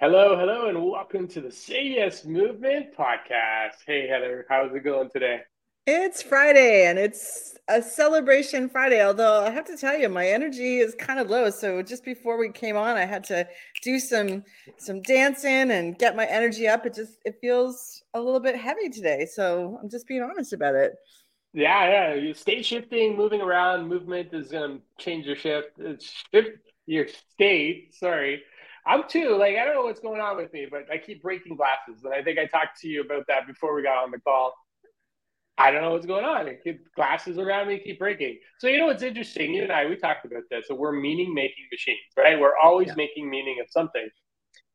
Hello, hello, and welcome to the Say Yes Movement podcast. Hey, Heather, how's it going today? It's Friday and it's a celebration Friday. Although I have to tell you, my energy is kind of low. So just before we came on, I had to do some some dancing and get my energy up. It just it feels a little bit heavy today. So I'm just being honest about it. Yeah, yeah. You state shifting, moving around, movement is gonna change your shift. It's shift your state. Sorry. I'm too. Like I don't know what's going on with me, but I keep breaking glasses, and I think I talked to you about that before we got on the call. I don't know what's going on. I keep glasses around me keep breaking. So you know what's interesting? You and I we talked about this. So we're meaning making machines, right? We're always yeah. making meaning of something.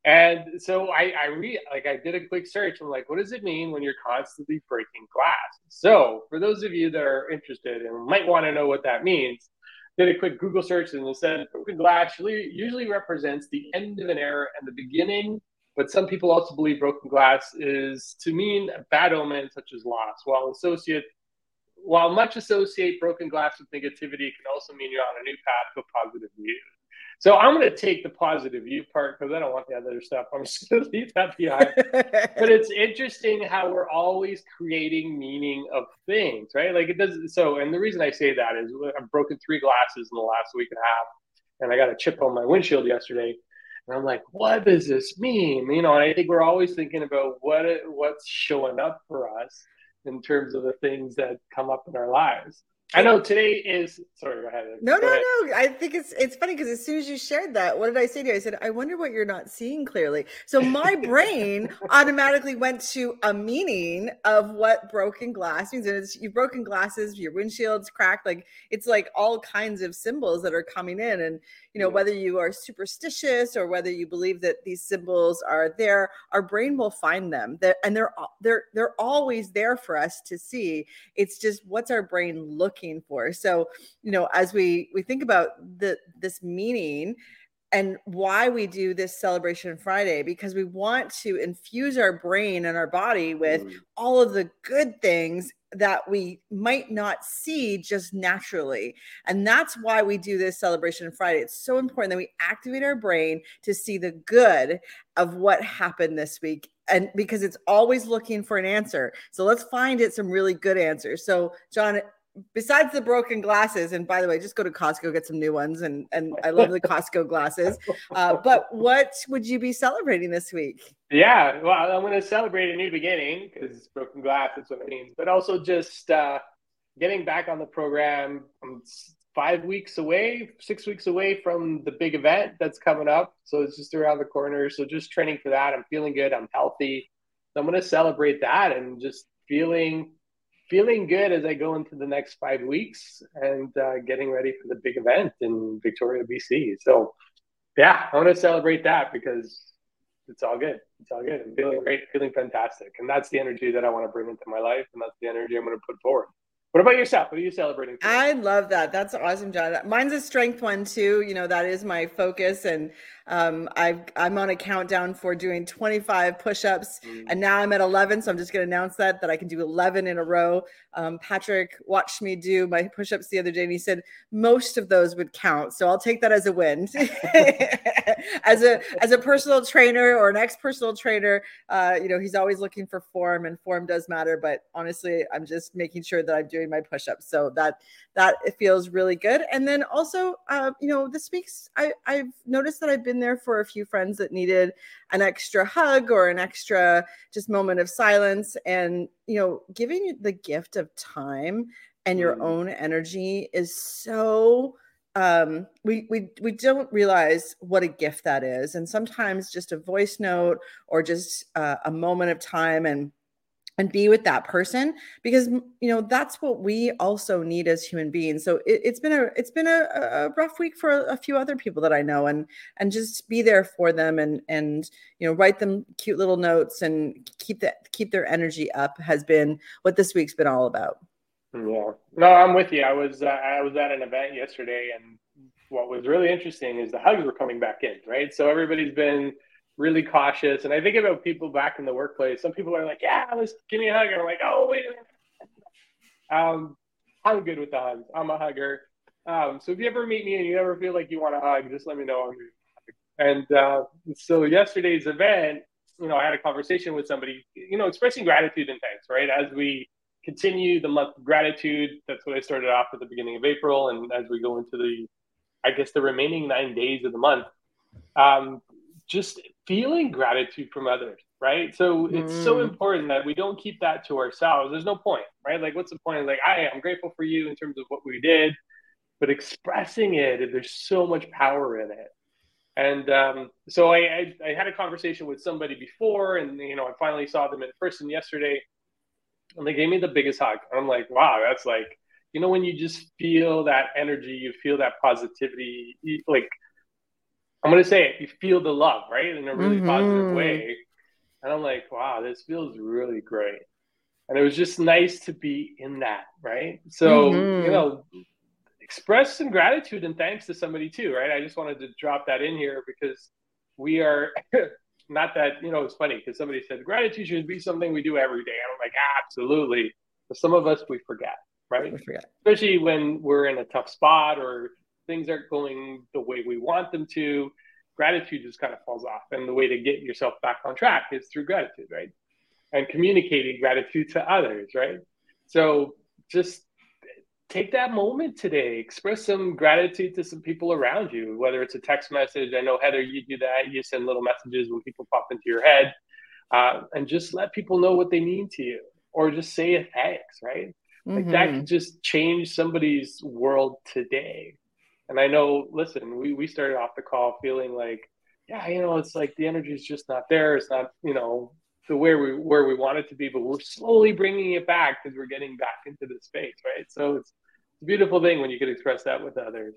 And so I, I re like I did a quick search. I'm like, what does it mean when you're constantly breaking glass? So for those of you that are interested and might want to know what that means, did a quick Google search and it said broken glass usually represents the end of an era and the beginning. But some people also believe broken glass is to mean a bad omen such as loss. While associate, while much associate broken glass with negativity, it can also mean you're on a new path to a positive view. So I'm going to take the positive view part because I don't want the other stuff. I'm just going to leave that behind. but it's interesting how we're always creating meaning of things, right? Like it does. So, and the reason I say that is I've broken three glasses in the last week and a half, and I got a chip on my windshield yesterday. And I'm like, what does this mean? You know, and I think we're always thinking about what what's showing up for us in terms of the things that come up in our lives. I know today is sorry. Go ahead. No, no, no. I think it's it's funny because as soon as you shared that, what did I say to you? I said, I wonder what you're not seeing clearly. So my brain automatically went to a meaning of what broken glass means, and it's you've broken glasses, your windshield's cracked. Like it's like all kinds of symbols that are coming in, and you know, whether you are superstitious or whether you believe that these symbols are there, our brain will find them. They're, and they're they're they're always there for us to see. It's just what's our brain looking for. So, you know, as we we think about the this meaning and why we do this celebration Friday because we want to infuse our brain and our body with mm. all of the good things that we might not see just naturally. And that's why we do this celebration Friday. It's so important that we activate our brain to see the good of what happened this week. And because it's always looking for an answer. So let's find it some really good answers. So, John, besides the broken glasses and by the way just go to costco get some new ones and and i love the costco glasses. Uh, but what would you be celebrating this week? Yeah well i'm going to celebrate a new beginning because broken glass is what it means but also just uh, getting back on the program. I'm five weeks away six weeks away from the big event that's coming up so it's just around the corner so just training for that. I'm feeling good i'm healthy. So i'm going to celebrate that and just feeling feeling good as I go into the next five weeks and uh, getting ready for the big event in Victoria, BC. So, yeah, I want to celebrate that because it's all good. It's all good. I'm feeling great, feeling fantastic. And that's the energy that I want to bring into my life. And that's the energy I'm going to put forward. What about yourself? What are you celebrating? Today? I love that. That's awesome, John. Mine's a strength one too. You know, that is my focus. And um, i am on a countdown for doing 25 push-ups, mm. and now I'm at 11. So I'm just going to announce that that I can do 11 in a row. Um, Patrick watched me do my push-ups the other day, and he said most of those would count. So I'll take that as a win. as a as a personal trainer or an ex-personal trainer, uh, you know, he's always looking for form, and form does matter. But honestly, I'm just making sure that I'm doing my push-ups. So that that feels really good. And then also, uh, you know, this week's I I've noticed that I've been been there for a few friends that needed an extra hug or an extra just moment of silence. And, you know, giving the gift of time and your mm. own energy is so um we we we don't realize what a gift that is and sometimes just a voice note or just uh, a moment of time and and be with that person because you know that's what we also need as human beings. So it, has been a it's been a, a rough week for a, a, few other people that i know and and just be there for them and and you know write them cute little notes and keep that keep their energy up has been what this week's been all about. Yeah. No i'm with you. I was uh, i was at an event yesterday and what was really interesting is the hugs were coming back in right? So everybody's been really cautious. And I think about people back in the workplace. Some people are like, "Yeah, let's give me a hug," and I'm like, "Oh, wait." Um, I'm good with the hugs. I'm a hugger. Um, so if you ever meet me and you ever feel like you want a hug, just let me know. And uh, so yesterday's event, you know, I had a conversation with somebody, you know, expressing gratitude and thanks, right? As we continue the month of gratitude, that's what I started off at the beginning of April. And as we go into the, I guess, the remaining nine days of the month, um, just feeling gratitude from others, right? So it's so mm. important that we don't keep that to ourselves. There's no point, right? Like, what's the point? Like, I am grateful for you in terms of what we did, but expressing it, there's so much power in it. And um, so I, I, I, had a conversation with somebody before, and you know, I finally saw them in person yesterday, and they gave me the biggest hug. And I'm like, wow, that's like, you know, when you just feel that energy, you feel that positivity, like I'm gonna say it, you feel the love, right, in a really mm-hmm. positive way. And I'm like, wow, this feels really great. And it was just nice to be in that, right? So, mm-hmm. you know, express some gratitude and thanks to somebody too, right? I just wanted to drop that in here because we are not that, you know, it's funny because somebody said gratitude should be something we do every day. And I'm like, absolutely. But some of us, we forget, right? We forget. Especially when we're in a tough spot or things aren't going the way we want them to. Gratitude just kind of falls off. And the way to get yourself back on track is through gratitude, right? And communicating gratitude to others, right? So just take that moment today express some gratitude to some people around you whether it's a text message i know heather you do that you send little messages when people pop into your head uh, and just let people know what they mean to you or just say a thanks right mm-hmm. like that mm-hmm. could just change somebody's world today and i know listen we, we started off the call feeling like yeah you know it's like the energy is just not there it's not you know the where we where we want it to be, but we're slowly bringing it back because we're getting back into the space, right? So it's a beautiful thing when you can express that with others.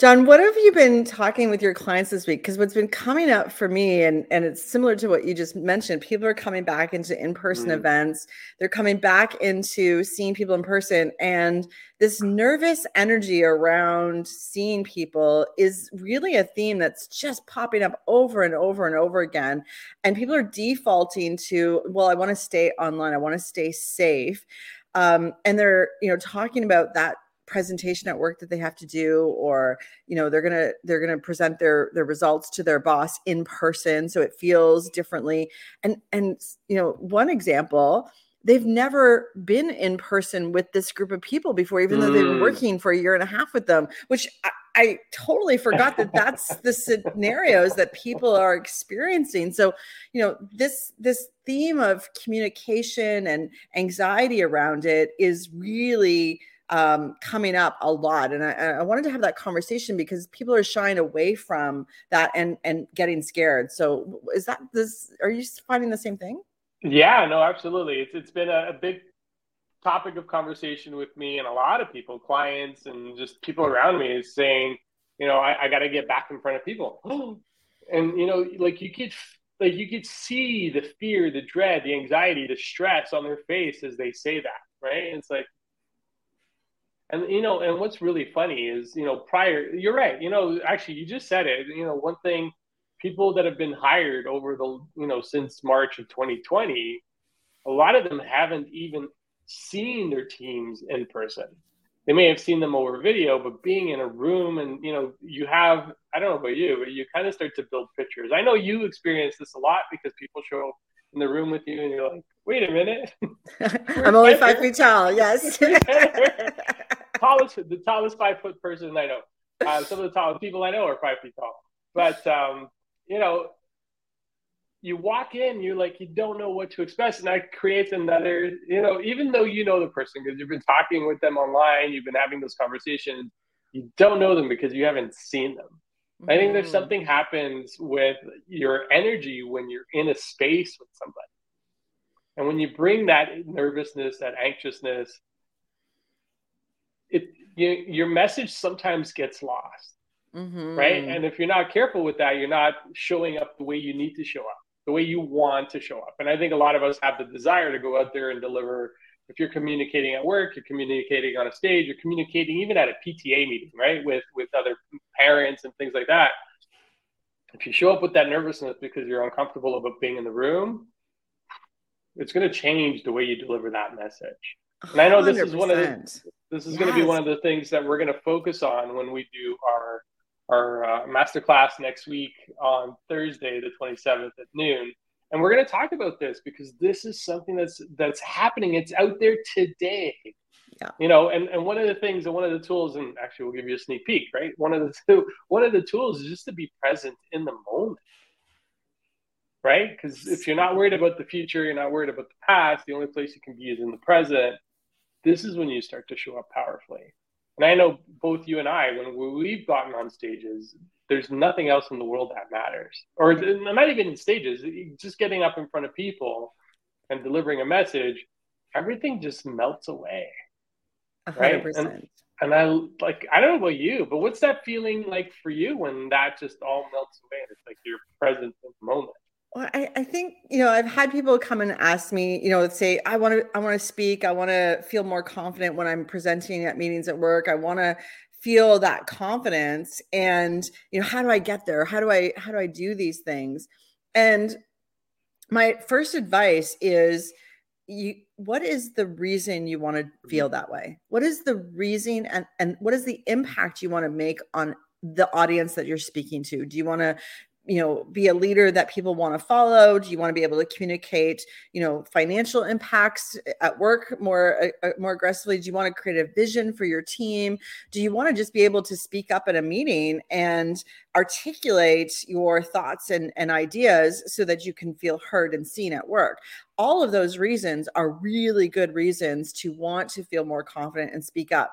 John, what have you been talking with your clients this week? Because what's been coming up for me, and, and it's similar to what you just mentioned, people are coming back into in person mm. events. They're coming back into seeing people in person. And this nervous energy around seeing people is really a theme that's just popping up over and over and over again. And people are defaulting to, well, I want to stay online, I want to stay safe um, and they're you know talking about that presentation at work that they have to do or you know they're gonna they're gonna present their their results to their boss in person so it feels differently and and you know one example they've never been in person with this group of people before even mm. though they've been mm. working for a year and a half with them which I, I totally forgot that that's the scenarios that people are experiencing. So, you know, this this theme of communication and anxiety around it is really um, coming up a lot, and I, I, wanted to have that conversation because people are shying away from that and and getting scared. So, is that this? Are you finding the same thing? Yeah, no, absolutely. It's it's been a, a big topic of conversation with me and a lot of people, clients and just people around me is saying, you know, I, I got to get back in front of people. and, you know, like you could, like you could see the fear, the dread, the anxiety, the stress on their face as they say that, right? And it's like, and you know, and what's really funny is, you know, prior, you're right. You know, actually, you just said it. You know, one thing, people that have been hired over the, you know, since March of 2020, a lot of them haven't even seen their teams in person. They may have seen them over video, but being in a room and you know, you have I don't know about you, but you kind of start to build pictures. I know you experience this a lot because people show up in the room with you and you're like, wait a minute. I'm only five feet tall, yes. tallest the tallest five foot person I know. Uh, some of the tallest people I know are five feet tall. But um, you know, you walk in, you're like, you don't know what to expect. And that creates another, you know, even though you know the person because you've been talking with them online, you've been having those conversations, you don't know them because you haven't seen them. Mm-hmm. I think there's mm-hmm. something happens with your energy when you're in a space with somebody. And when you bring that nervousness, that anxiousness, it you, your message sometimes gets lost. Mm-hmm. Right. And if you're not careful with that, you're not showing up the way you need to show up the way you want to show up. And I think a lot of us have the desire to go out there and deliver. If you're communicating at work, you're communicating on a stage, you're communicating even at a PTA meeting, right, with with other parents and things like that. If you show up with that nervousness because you're uncomfortable about being in the room, it's going to change the way you deliver that message. And I know this 100%. is one of the this is yes. going to be one of the things that we're going to focus on when we do our our uh, masterclass next week on Thursday, the 27th at noon. And we're going to talk about this because this is something that's that's happening. It's out there today. Yeah. You know, and, and one of the things and one of the tools, and actually we'll give you a sneak peek, right? One of the two, one of the tools is just to be present in the moment. Right? Because if you're not worried about the future, you're not worried about the past, the only place you can be is in the present. This is when you start to show up powerfully. And I know both you and I, when we've gotten on stages, there's nothing else in the world that matters. Or not even in stages, just getting up in front of people and delivering a message, everything just melts away. Right? 100%. And, and I like I don't know about you, but what's that feeling like for you when that just all melts away? It's like you're present in the moment. Well, I, I think you know I've had people come and ask me, you know, say I want to I want to speak, I want to feel more confident when I'm presenting at meetings at work. I want to feel that confidence, and you know, how do I get there? How do I how do I do these things? And my first advice is you what is the reason you want to feel that way what is the reason and and what is the impact you want to make on the audience that you're speaking to do you want to you know be a leader that people want to follow? Do you want to be able to communicate you know financial impacts at work more uh, more aggressively? Do you want to create a vision for your team? Do you want to just be able to speak up at a meeting and articulate your thoughts and, and ideas so that you can feel heard and seen at work? All of those reasons are really good reasons to want to feel more confident and speak up.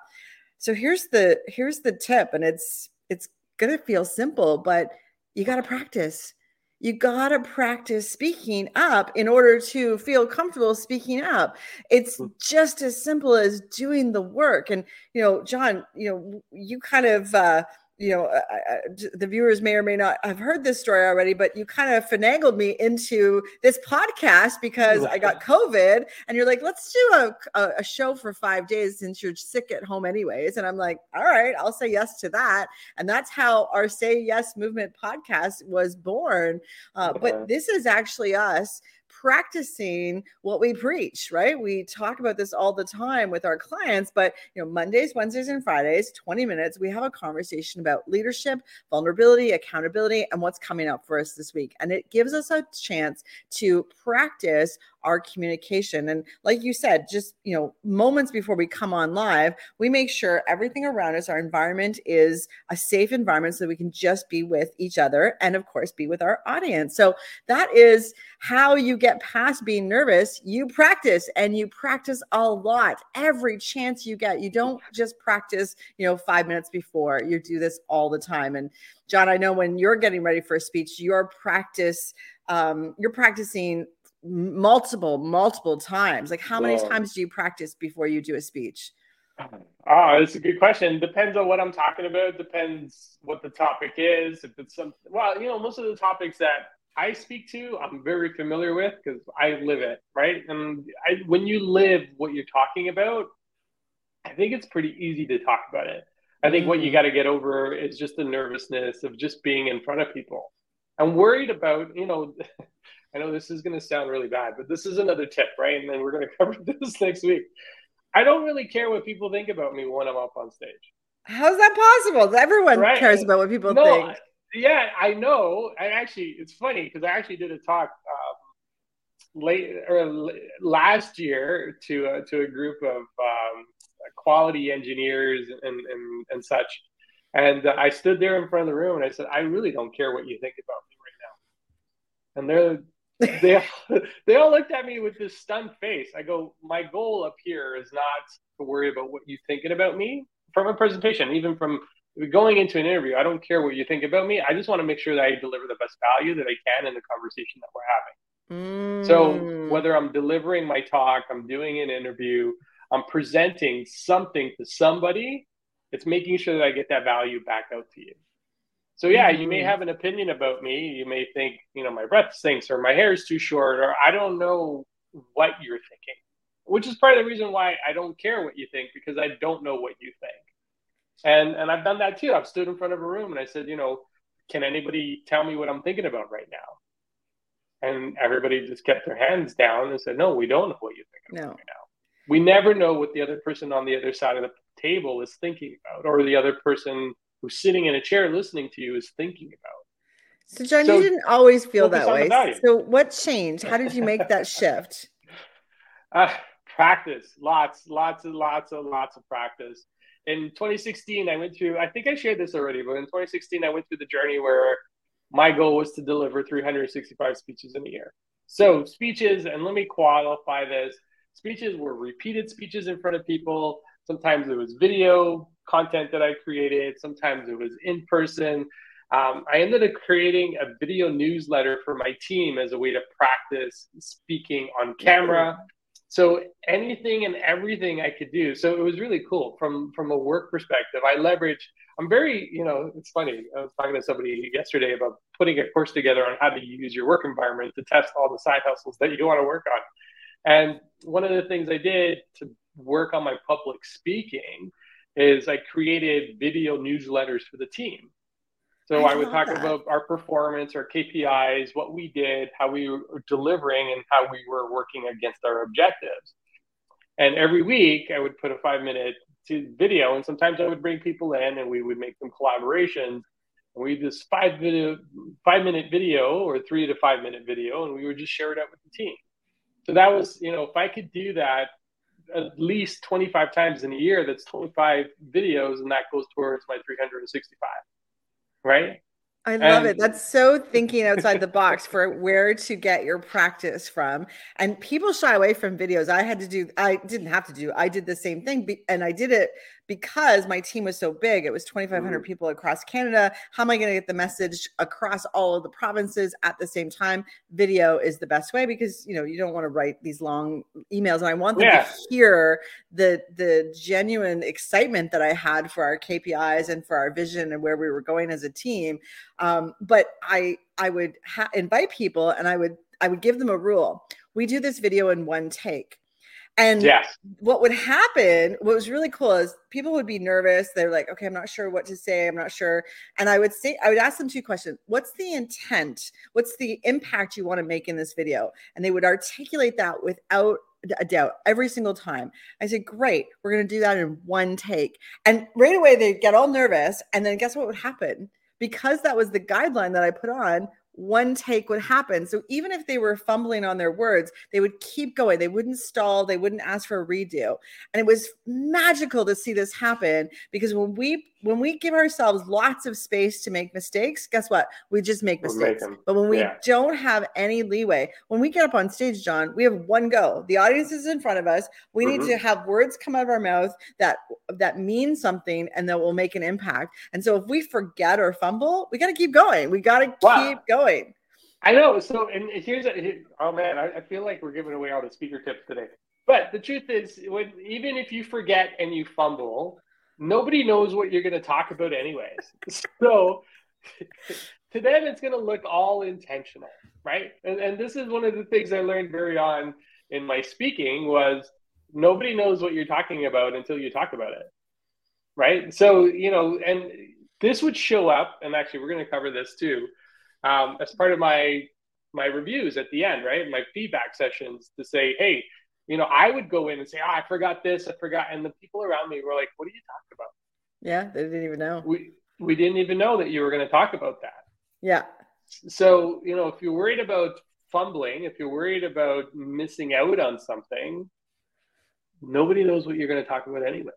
So here's the here's the tip and it's it's going to feel simple but you got to practice. You got to practice speaking up in order to feel comfortable speaking up. It's hmm. just as simple as doing the work. And, you know, John, you know, you kind of, uh, you know, I, I, the viewers may or may not have heard this story already, but you kind of finagled me into this podcast because I got COVID, and you're like, let's do a, a, show for five days since you're sick at home, anyways. And I'm like, all right, I'll say yes to that. And that's how our Say Yes Movement podcast was born. Uh, but this is actually us practicing what we preach, right? We talk about this all the time with our clients, but you know, Mondays, Wednesdays, and Fridays, 20 minutes, we have a conversation about leadership, vulnerability, accountability, and what's coming up for us this week. And it gives us a chance to practice our communication. And like you said, just you know, moments before we come on live, we make sure everything around us, our environment is a safe environment so that we can just be with each other and of course be with our audience. So that is how you get past being nervous. You practice and you practice a lot every chance you get. You don't just practice, you know, 5 minutes before. You do this all the time and John, I know when you're getting ready for a speech, your practice um, you're practicing multiple multiple times. Like how many times do you practice before you do a speech? Oh it's a good question. Depends on what i'm talking about. Depends what the topic is. If it's some well you know most of the topics that i speak to i'm very familiar with because i live it right? And I, when you live what you're talking about i think it's pretty easy to talk about it. I think what you mm. got to get over is just the nervousness of just being in front of people. I'm worried about you know I know this is going to sound really bad, but this is another tip, right? And then we're going to cover this next week. I don't really care what people think about me when I'm up on stage. How's that possible? Everyone right? cares about what people no, think. Yeah, I know. I actually, it's funny because I actually did a talk um, late or last year to uh, to a group of um, quality engineers and, and and such, and I stood there in front of the room and I said, I really don't care what you think about me right now. And they're they all, they all looked at me with this stunned face. I go, my goal up here is not to worry about what you're thinking about me from a presentation, even from going into an interview. I don't care what you think about me. I just want to make sure that I deliver the best value that I can in the conversation that we're having. Mm. So whether I'm delivering my talk, I'm doing an interview, I'm presenting something to somebody, it's making sure that I get that value back out to you. So yeah, you may mm-hmm. have an opinion about me. You may think, you know, my breath stinks or my hair is too short or I don't know what you're thinking. Which is part of the reason why I don't care what you think because I don't know what you think. And and I've done that too. I've stood in front of a room and I said, you know, can anybody tell me what I'm thinking about right now? And everybody just kept their hands down and said, no, we don't know what you're thinking no. about right now. We never know what the other person on the other side of the table is thinking about or the other person who's sitting in a chair listening to you is thinking about. So, John, so you didn't always feel that way. So, what changed? How did you make that shift? Uh, practice, lots, lots and lots and lots of practice. In 2016, I went through, I think I shared this already, but in 2016, I went through the journey where my goal was to deliver 365 speeches in a year. So, speeches, and let me qualify this speeches were repeated speeches in front of people. Sometimes it was video content that I created, sometimes it was in person um, I ended up creating a video newsletter for my team as a way to practice speaking on camera. So anything and everything I could do. So it was really cool from from a work perspective. I leverage. I'm very, you know, it's funny. I was talking to somebody yesterday about putting a course together on how to use your work environment to test all the side hustles that you want to work on. And one of the things I did to work on my public speaking is I created video newsletters for the team. So I, I would talk that. about our performance, our KPIs, what we did, how we were delivering, and how we were working against our objectives. And every week, I would put a five minute video, and sometimes I would bring people in, and we would make some collaborations. And we this five video, five minute video, or three to five minute video, and we would just share it out with the team. So that was, you know, if I could do that at least 25 times in a year, that's 25 videos, and that goes towards my 365 right? I love and, it. That's so thinking outside the box for where to get your practice from. And people shy away from videos. I had to do, I didn't have to do, I did the same thing. And I did it because my team was so big. It was 2,500 mm. people across Canada. How am I going to get the message across all of the provinces at the same time? Video is the best way because, you know, you don't want to write these long emails. And I want them yeah. to hear the, the genuine excitement that I had for our KPIs and for our vision and where we were going as a team. Um, but I I would ha- invite people and I would I would give them a rule. We do this video in one take. And yes. what would happen, what was really cool is people would be nervous. They're like, okay, I'm not sure what to say. I'm not sure. And I would say, I would ask them two questions. What's the intent? What's the impact you want to make in this video? And they would articulate that without a doubt every single time. I said, Great, we're going to do that in one take. And right away, they get all nervous. And then guess what would happen? because that was the guideline that I put on, one take would happen. So even if they were fumbling on their words, they would keep going. They wouldn't stall. They wouldn't ask for a redo. And it was magical to see this happen because when we when we give ourselves lots of space to make mistakes, guess what? We just make mistakes. We'll make but when we yeah. don't have any leeway, when we get up on stage, John, we have one go. The audience is in front of us. We mm-hmm. need to have words come out of our mouth that that mean something and that will make an impact. And so if we forget or fumble, we got to keep going. We got to wow. keep going. I know. So, and here's a, oh man, I, I feel like we're giving away all the speaker tips today. But the truth is, when, even if you forget and you fumble, nobody knows what you're going to talk about anyways. so to them, it's going to look all intentional, right? And, and this is one of the things I learned very on in my speaking was nobody knows what you're talking about until you talk about it, right? So you know, and this would show up, and actually, we're going to cover this too um, as part of my my reviews at the end, right? My feedback sessions to say, hey, you know, I would go in and say, oh, I forgot this, I forgot. And the people around me were like, what are you talking about? Yeah, they didn't even know. We, we didn't even know that you were going to talk about that. Yeah. So, you know, if you're worried about fumbling, if you're worried about missing out on something, nobody knows what you're going to talk about anyway.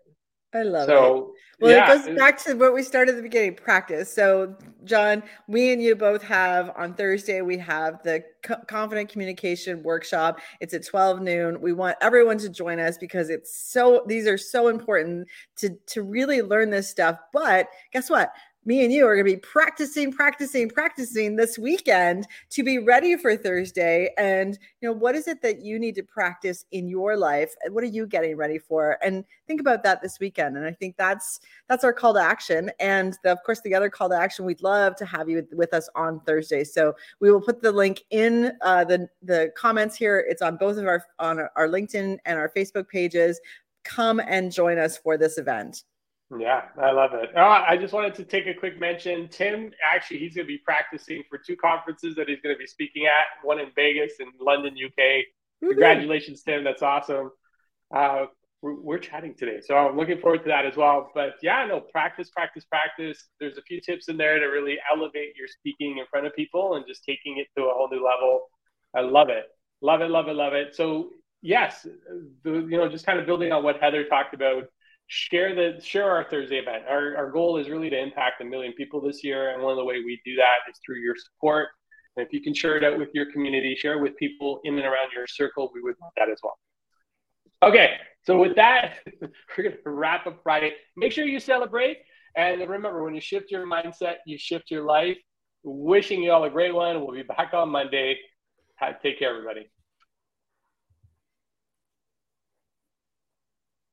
I love so, it. Well, yeah, it goes back to what we started at the beginning practice. So, John, we and you both have on Thursday, we have the confident communication workshop. It's at 12 noon. We want everyone to join us because it's so, these are so important to, to really learn this stuff. But guess what? Me and you are going to be practicing, practicing, practicing this weekend to be ready for Thursday. And, you know, what is it that you need to practice in your life? What are you getting ready for? And think about that this weekend. And I think that's, that's our call to action. And the, of course, the other call to action, we'd love to have you with us on Thursday. So we will put the link in uh, the, the comments here. It's on both of our, on our LinkedIn and our Facebook pages. Come and join us for this event. Yeah, I love it. Oh, I just wanted to take a quick mention. Tim, actually, he's going to be practicing for two conferences that he's going to be speaking at one in Vegas and London, UK. Congratulations, Tim. That's awesome. Uh, we're, we're, chatting today. So I'm looking forward to that as well. But yeah, no, practice, practice, practice. There's a few tips in there to really elevate your speaking in front of people and just taking it to a whole new level. I love it. Love it, love it, love it. So yes, the, you know, just kind of building on what Heather talked about, share the share our Thursday event. Our, our goal is really to impact a million people this year. And one of the way we do that is through your support. And if you can share it out with your community, share it with people in and around your circle, we would want that as well. Okay, so with that, we're to wrap up Friday. Make sure you celebrate. And remember, when you shift your mindset, you shift your life. Wishing you all a great one. We'll be back on Monday. Take care, everybody.